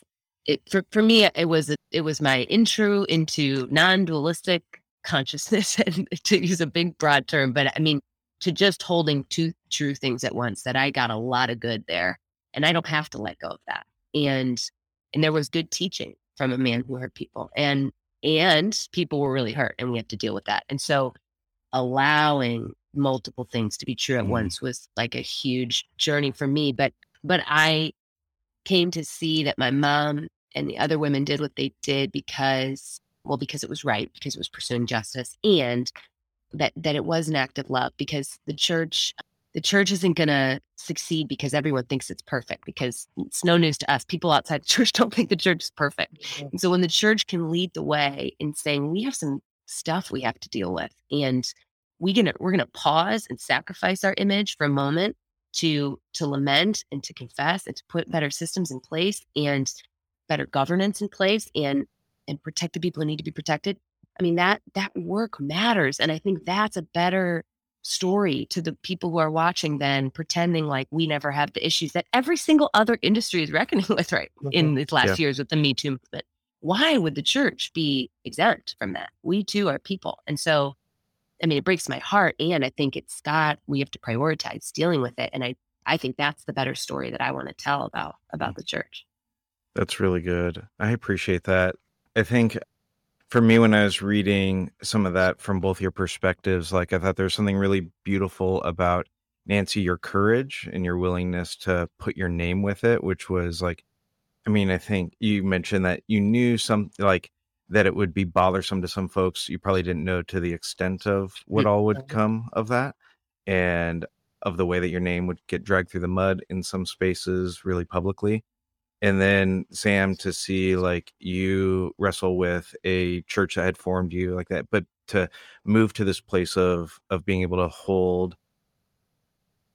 it for, for me it was it was my intro into non-dualistic consciousness [LAUGHS] and to use a big broad term but i mean to just holding two true things at once that i got a lot of good there and i don't have to let go of that and and there was good teaching from a man who hurt people and and people were really hurt and we have to deal with that and so allowing multiple things to be true at mm. once was like a huge journey for me but but i came to see that my mom and the other women did what they did because, well, because it was right, because it was pursuing justice, and that that it was an act of love because the church the church isn't going to succeed because everyone thinks it's perfect because it's no news to us people outside the [LAUGHS] church don't think the church is perfect mm-hmm. and so when the church can lead the way in saying we have some stuff we have to deal with and we gonna we're gonna pause and sacrifice our image for a moment to to lament and to confess and to put better systems in place and better governance in place and and protect the people who need to be protected i mean that that work matters and i think that's a better story to the people who are watching than pretending like we never have the issues that every single other industry is reckoning [LAUGHS] with right mm-hmm. in these last yeah. years with the me too movement why would the church be exempt from that we too are people and so i mean it breaks my heart and i think it's got we have to prioritize dealing with it and i i think that's the better story that i want to tell about about mm. the church. That's really good. I appreciate that. I think for me when I was reading some of that from both your perspectives, like I thought there's something really beautiful about Nancy, your courage and your willingness to put your name with it, which was like, I mean, I think you mentioned that you knew some like that it would be bothersome to some folks. You probably didn't know to the extent of what all would come of that and of the way that your name would get dragged through the mud in some spaces really publicly and then Sam to see like you wrestle with a church that had formed you like that, but to move to this place of of being able to hold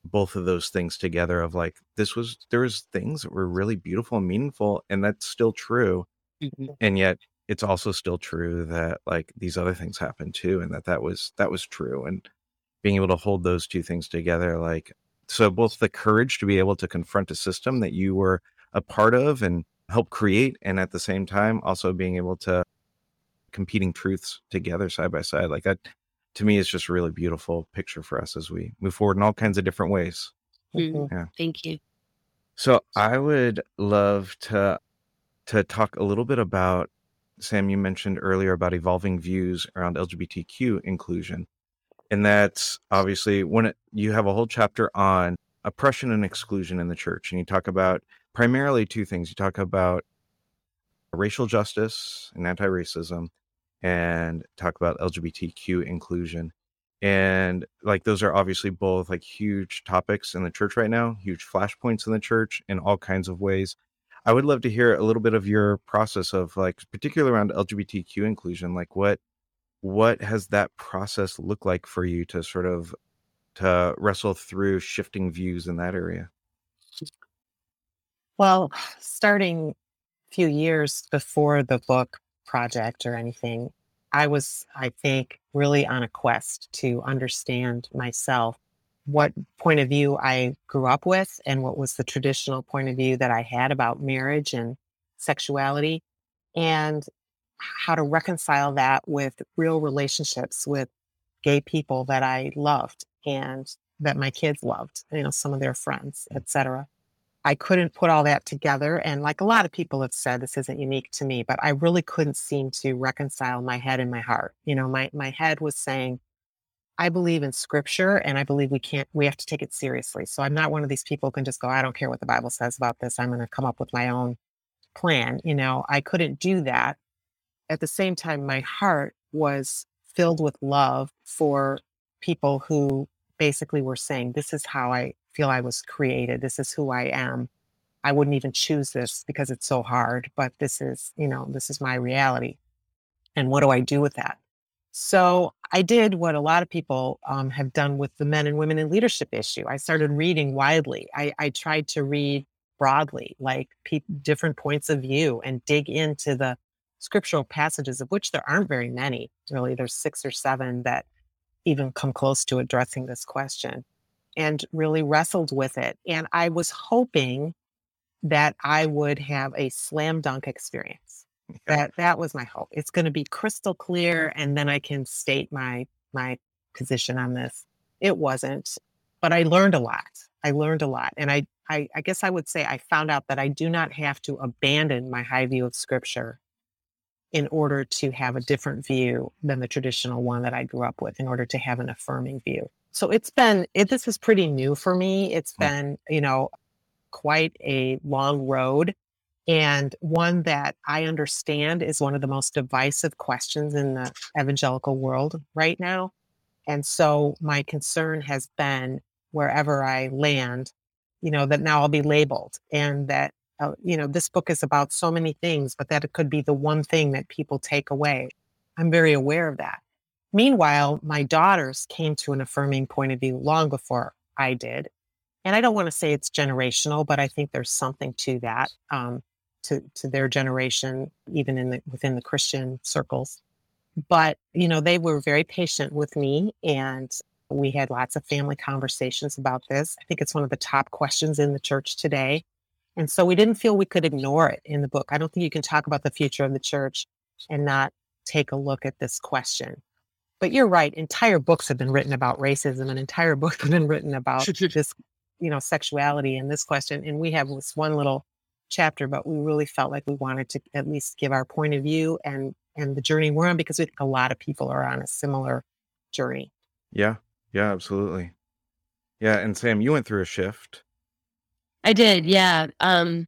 both of those things together of like this was there was things that were really beautiful and meaningful and that's still true mm-hmm. and yet it's also still true that like these other things happened too and that that was that was true and being able to hold those two things together like so both the courage to be able to confront a system that you were a part of and help create and at the same time also being able to competing truths together side by side like that to me is just a really beautiful picture for us as we move forward in all kinds of different ways mm-hmm. yeah. thank you so i would love to to talk a little bit about sam you mentioned earlier about evolving views around lgbtq inclusion and that's obviously when it, you have a whole chapter on oppression and exclusion in the church and you talk about primarily two things. You talk about racial justice and anti racism, and talk about LGBTQ inclusion. And like those are obviously both like huge topics in the church right now, huge flashpoints in the church in all kinds of ways. I would love to hear a little bit of your process of like, particularly around LGBTQ inclusion, like what what has that process looked like for you to sort of to wrestle through shifting views in that area? Well, starting a few years before the book project or anything, I was, I think, really on a quest to understand myself, what point of view I grew up with, and what was the traditional point of view that I had about marriage and sexuality, and how to reconcile that with real relationships with gay people that I loved and that my kids loved, you know, some of their friends, etc. I couldn't put all that together. And like a lot of people have said, this isn't unique to me, but I really couldn't seem to reconcile my head and my heart. You know, my, my head was saying, I believe in scripture and I believe we can't, we have to take it seriously. So I'm not one of these people who can just go, I don't care what the Bible says about this. I'm going to come up with my own plan. You know, I couldn't do that. At the same time, my heart was filled with love for people who basically were saying, This is how I feel I was created. This is who I am. I wouldn't even choose this because it's so hard, but this is, you know, this is my reality. And what do I do with that? So I did what a lot of people um, have done with the men and women in leadership issue. I started reading widely. I, I tried to read broadly, like pe- different points of view, and dig into the scriptural passages, of which there aren't very many. Really, there's six or seven that even come close to addressing this question and really wrestled with it. And I was hoping that I would have a slam dunk experience. That that was my hope. It's going to be crystal clear and then I can state my my position on this. It wasn't, but I learned a lot. I learned a lot. And I, I I guess I would say I found out that I do not have to abandon my high view of scripture in order to have a different view than the traditional one that I grew up with, in order to have an affirming view. So it's been, it, this is pretty new for me. It's mm. been, you know, quite a long road and one that I understand is one of the most divisive questions in the evangelical world right now. And so my concern has been wherever I land, you know, that now I'll be labeled and that, uh, you know, this book is about so many things, but that it could be the one thing that people take away. I'm very aware of that. Meanwhile, my daughters came to an affirming point of view long before I did. And I don't want to say it's generational, but I think there's something to that, um, to, to their generation, even in the, within the Christian circles. But, you know, they were very patient with me and we had lots of family conversations about this. I think it's one of the top questions in the church today. And so we didn't feel we could ignore it in the book. I don't think you can talk about the future of the church and not take a look at this question. But you're right. Entire books have been written about racism, and entire [LAUGHS] books have been written about [LAUGHS] this, you know, sexuality and this question. And we have this one little chapter, but we really felt like we wanted to at least give our point of view and and the journey we're on because we think a lot of people are on a similar journey. Yeah, yeah, absolutely. Yeah, and Sam, you went through a shift. I did, yeah. Um,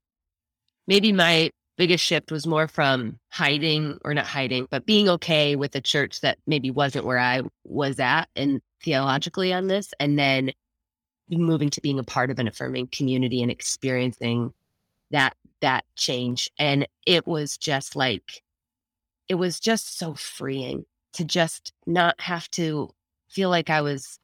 maybe my biggest shift was more from hiding or not hiding, but being okay with a church that maybe wasn't where I was at and theologically on this, and then moving to being a part of an affirming community and experiencing that that change. And it was just like it was just so freeing to just not have to feel like I was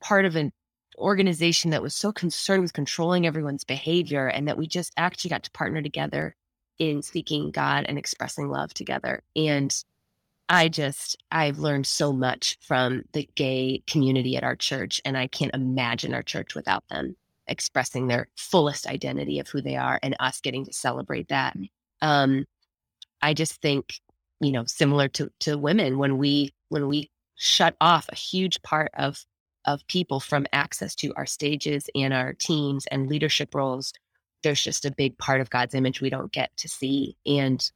part of an organization that was so concerned with controlling everyone's behavior and that we just actually got to partner together in seeking God and expressing love together. And I just, I've learned so much from the gay community at our church, and I can't imagine our church without them expressing their fullest identity of who they are and us getting to celebrate that. Um, I just think, you know, similar to to women, when we when we shut off a huge part of of people from access to our stages and our teams and leadership roles there's just a big part of God's image we don't get to see. And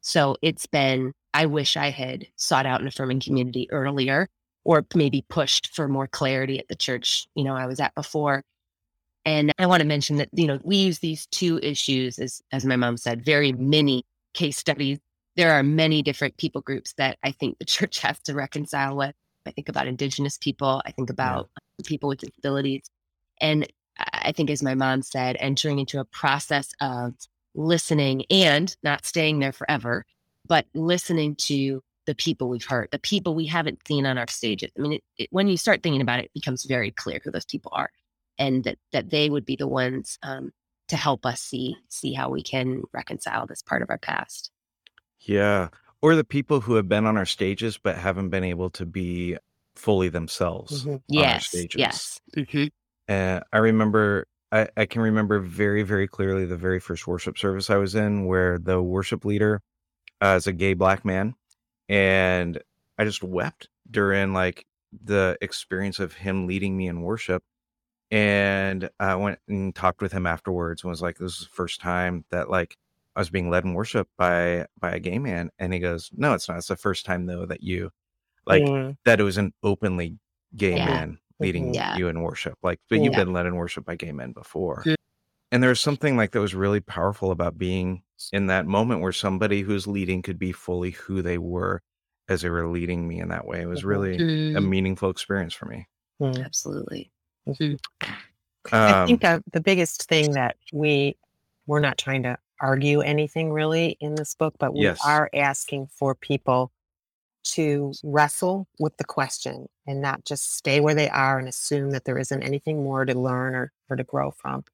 so it's been, I wish I had sought out an affirming community earlier or maybe pushed for more clarity at the church, you know, I was at before. And I want to mention that, you know, we use these two issues as, as my mom said, very many case studies. There are many different people groups that I think the [LAUGHS] church has to reconcile with. I think about indigenous people. I think about yeah. people with disabilities. And I think, as my mom said, entering into a process of listening and not staying there forever, but listening to the people we've hurt, the people we haven't seen on our stages. I mean, it, it, when you start thinking about it, it becomes very clear who those people are, and that that they would be the ones um, to help us see see how we can reconcile this part of our past. Yeah, or the people who have been on our stages but haven't been able to be fully themselves. Mm-hmm. Yes, yes. Mm-hmm. And I remember, I, I can remember very, very clearly the very first worship service I was in where the worship leader uh, is a gay black man. And I just wept during like the experience of him leading me in worship. And I went and talked with him afterwards and was like, this is the first time that like I was being led in worship by by a gay man. And he goes, No, it's not. It's the first time though that you like mm. that it was an openly gay yeah. man leading yeah. you in worship. Like, but you've yeah. been led in worship by gay men before. Yeah. And there's something like that was really powerful about being in that moment where somebody who's leading could be fully who they were as they were leading me in that way. It was really mm-hmm. a meaningful experience for me. Mm. Absolutely. Mm-hmm. Um, I think uh, the biggest thing that we we're not trying to argue anything really in this book, but we yes. are asking for people to wrestle with the question and not just stay where they are and assume that there isn't anything more to learn or, or to grow from.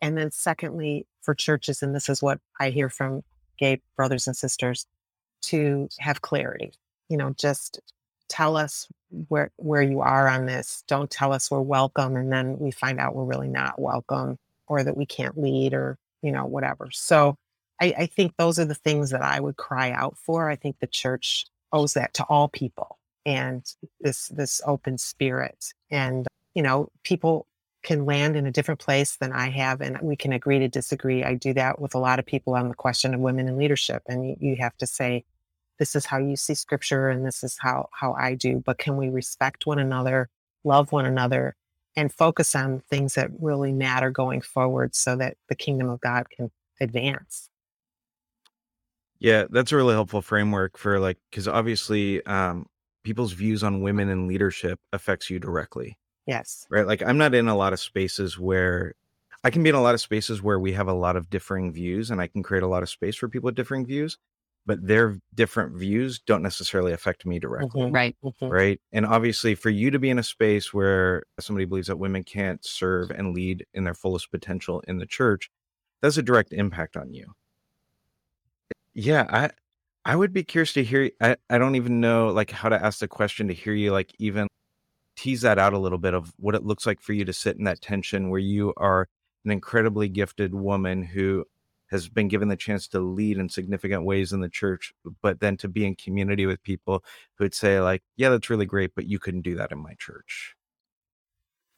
And then, secondly, for churches, and this is what I hear from gay brothers and sisters, to have clarity. You know, just tell us where where you are on this. Don't tell us we're welcome, and then we find out we're really not welcome, or that we can't lead, or you know, whatever. So, I, I think those are the things that I would cry out for. I think the church owes that to all people and this this open spirit and you know people can land in a different place than I have and we can agree to disagree. I do that with a lot of people on the question of women in leadership and you, you have to say this is how you see scripture and this is how how I do but can we respect one another, love one another and focus on things that really matter going forward so that the kingdom of God can advance. Yeah, that's a really helpful framework for like because obviously um people's views on women and leadership affects you directly. Yes. Right. Like I'm not in a lot of spaces where I can be in a lot of spaces where we have a lot of differing views and I can create a lot of space for people with differing views, but their different views don't necessarily affect me directly. Mhm. Right. Mhm. Right. And obviously, for you to be in a space where somebody believes that women can't serve and lead in their fullest potential in the church, that's a direct impact on you. Yeah, I I would be curious to hear I, I don't even know like how to ask the question to hear you like even tease that out a little bit of what it looks like for you to sit in that tension where you are an incredibly gifted woman who has been given the chance to lead in significant ways in the church, but then to be in community with people who would say, like, yeah, that's really great, but you couldn't do that in my church.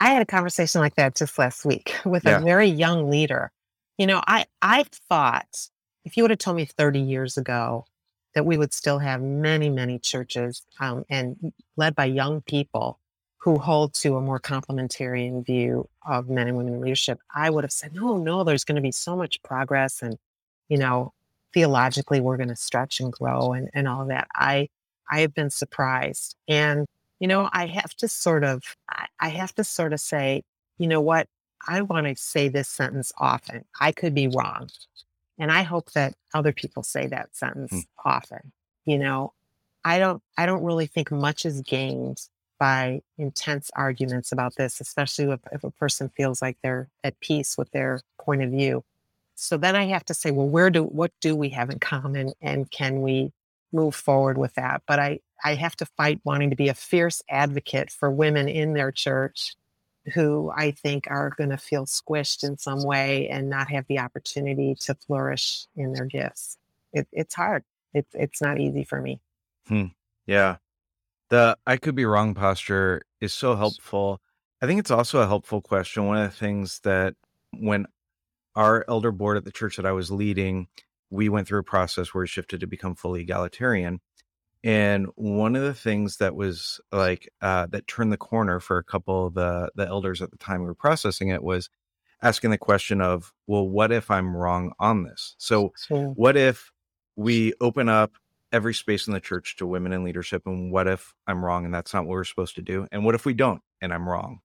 I had a conversation like that just last week [LAUGHS] with Yeah. a very young leader. You know, I I thought if you would have told me 30 years ago that we would still have many, many churches um, and led by young people who hold to a more complementarian view of men and women in leadership, I would have said, no, no, there's going to be so much progress and, you know, theologically we're going to stretch and grow and, and all of that. I I have been surprised. And you know, I have to sort of, I, have to sort of say, you know what? I want to say this sentence often. I could be wrong. And I hope that other people say that sentence Hmm. often. You know, I don't, I don't really think much is gained by intense arguments about this, especially if, if a person feels like they're at peace with their point of view. So then I have to say, well, where do, what do we have in common? And can we move forward with that? But I, I have to fight wanting to be a fierce advocate for women in their church who I think are going to feel squished in some way and not have the opportunity to flourish in their gifts. It, it's hard. It's it's not easy for me. Hmm. Yeah. The I could be wrong posture is so helpful. I think it's also a helpful question. One of the things that when our elder board at the church that I was leading, we went through a process where we shifted to become fully egalitarian. And one of the things that was like uh, that turned the corner for a couple of the the elders at the time we were processing it was asking the question of, well, what if I'm wrong on this? So So, what if we open up every space in the church to women in leadership and what if i'm wrong and that's not what we're supposed to do? And what if we don't and i'm wrong?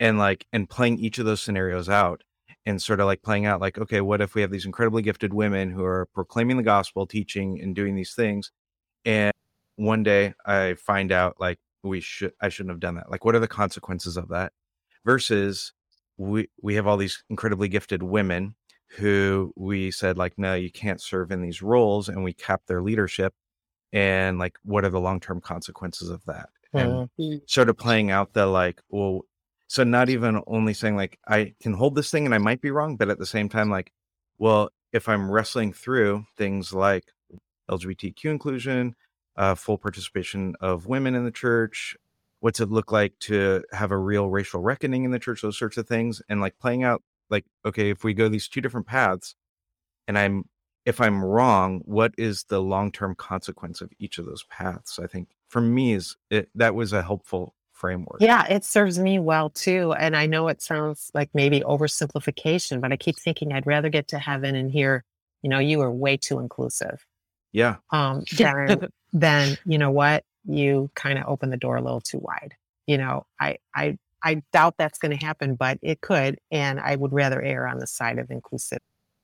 And like and playing each of those scenarios out and sort of like playing out like okay what if we have these incredibly gifted women who are proclaiming the gospel teaching and doing these things and one day i find out like we should i shouldn't have done that. Like what are the consequences of that? Versus we we have all these incredibly gifted women who we said like no you can't serve in these roles and we cap their leadership and like what are the long-term consequences of that? And mm, sort of playing out the like well so not even only saying like i can hold this thing and i might be wrong but at the same time like well if i'm wrestling through things like lgbtq inclusion uh, full participation of women in the church what's it look like to have a real racial reckoning in the church those sorts of things and like playing out like okay if we go these two different paths and i'm if i'm wrong what is the long-term consequence of each of those paths i think for me is it that was a helpful framework yeah, it serves me well too. And I know it sounds like maybe oversimplification, but I keep thinking I'd rather get to heaven and hear, you know, you were way too inclusive. yeah Um, [LAUGHS] than then you know what you kind of open the door a little too wide you know i i i doubt that's going to happen but it could and i would rather err on the side of inclusive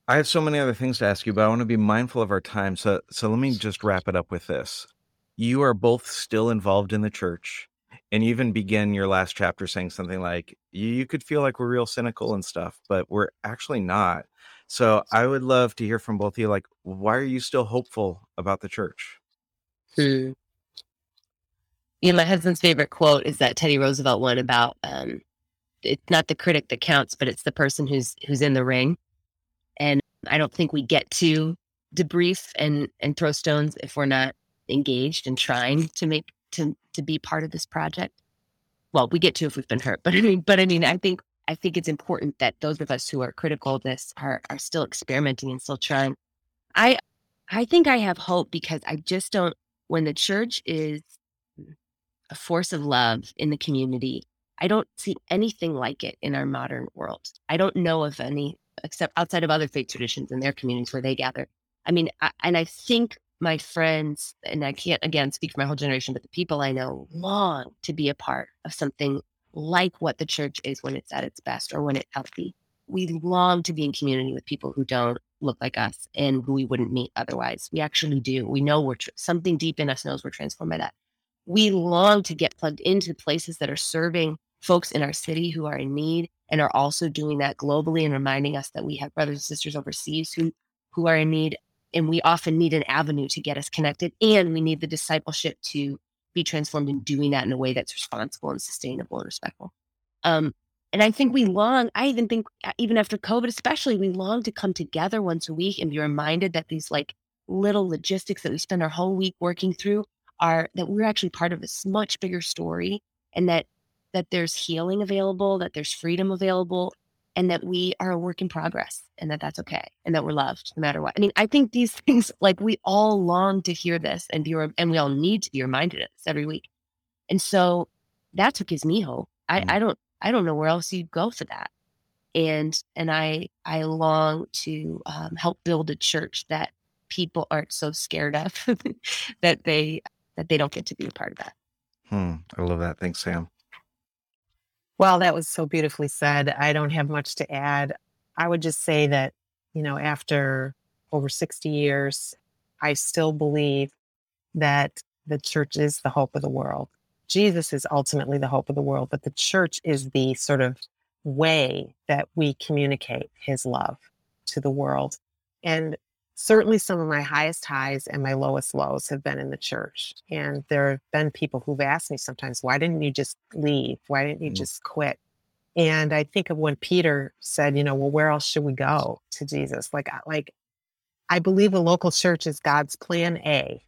I have so many other things to ask you, but I want to be mindful of our time. So, so let me just wrap it up with this. You are both still involved in the church, and you even begin your last chapter saying something like, "You you could feel like we're real cynical and stuff, but we're actually not." So, I would love to hear from both of you. Like, why are you still hopeful about the church? Hmm. You know, my husband's favorite quote is that Teddy Roosevelt one about um, it's not the critic that counts, but it's the person who's who's in the ring. I don't think we get to debrief and and throw stones if we're not engaged and trying to make to to be part of this project. Well, we get to if we've been hurt, [LAUGHS] but I mean, but I mean, I think I think it's important that those of us who are critical of this are are still experimenting and still trying. I I think I have hope because I just don't when the church is a force of love in the community. I don't see anything like it in our modern world. I don't know of any, except outside of other faith traditions in their communities where they gather. I mean, I, and I think my friends, and I can't again speak for my whole generation, but the people I know long to be a part of something like what the church is when it's at its best or when it's healthy. We long to be in community with people who don't look like us and who we wouldn't meet otherwise. We actually do. We know we're tr- something deep in us knows we're transformed by that. We long to get plugged into places that are serving folks in our city who are in need and are also doing that globally and reminding us that we have brothers and sisters overseas who who are in need. And we often need an avenue to get us connected and we need the discipleship to be transformed in doing that in a way that's responsible and sustainable and respectful. Um, and i think we long i even think uh, even after covid especially we long to come together once a week and be reminded that these like little logistics that we spend our whole week working through are that we're actually part of this much bigger story and that that there's healing available that there's freedom available and that we are a work in progress and that that's okay and that we're loved no matter what. I mean, I think these [LAUGHS] things like we all long to hear this and be and we all need to be reminded of this every week. And so that's what gives me hope. I, mm. I don't I don't know where else you'd go for that. And and I I long to um, help build a church that people aren't so scared of [LAUGHS] that they that they don't get to be a part of that. Hmm. I love that. Thanks, Sam. Well, that was so beautifully said. I don't have much to add. I would just say that, you know, after over 60 years, I still believe that the church is the hope of the world. Jesus is ultimately the hope of the world, but the church is the sort of way that we communicate his love to the world. And certainly some of my highest highs and my lowest lows have been in the church. And there have been people who've asked me sometimes, why didn't you just leave? Why didn't you mm. just quit? And I think of when Peter said, you know, well, where else should we go to Jesus? Like, like I believe a local church is God's plan A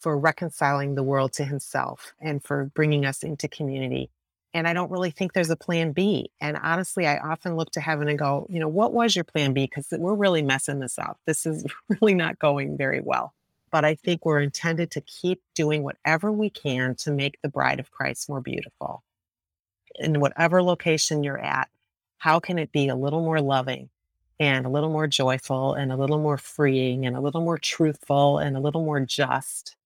for reconciling the world to himself and for bringing us into community. And I don't really think there's a plan B. And honestly, I often look to heaven and go, you know, what was your plan B? Because we're really messing this up. This is [LAUGHS] really not going very well. But I think we're intended to keep doing whatever we can to make the bride of Christ more beautiful. In whatever location you're at, how can it be a little more loving and a little more joyful and a little more freeing and a little more truthful and a little more just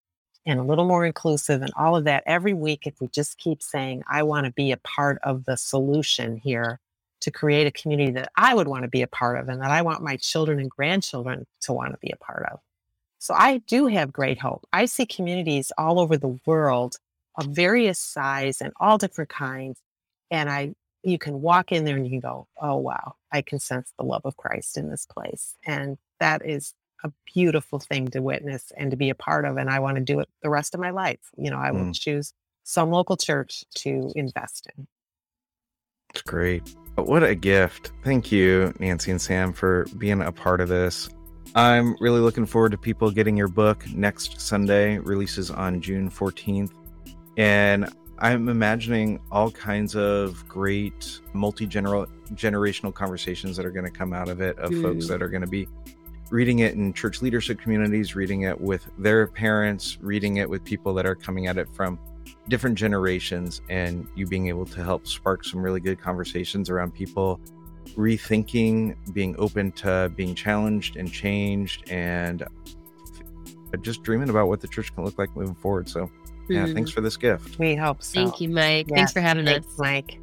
and a little more inclusive and all of that every week if we just keep saying i want to be a part of the solution here to create a community that i would want to be a part of and that i want my children and grandchildren to want to be a part of. So i do have great hope. I see communities all over the world of various size and all different kinds and i you can walk in there and you can go oh wow. I can sense the love of christ in this place. And that is a beautiful thing to witness and to be a part of. And I want to do it the rest of my life. You know, I will mm. choose some local church to invest in. It's great. What a gift. Thank you, Nancy and Sam, for being a part of this. I'm really looking forward to people getting your book next Sunday, releases on June 14th. And I'm imagining all kinds of great multi generational conversations that are going to come out of it, of mm. folks that are going to be reading it in church leadership communities, reading it with their parents, reading it with people that are coming at it from different generations, and you being able to help spark some really good conversations around people rethinking, being open to being challenged and changed, and just dreaming about what the church can look like moving forward. So, yeah, mm-hmm. thanks for this gift. We hope so. Thank you, Mike. Thanks for having thanks, us. Mike.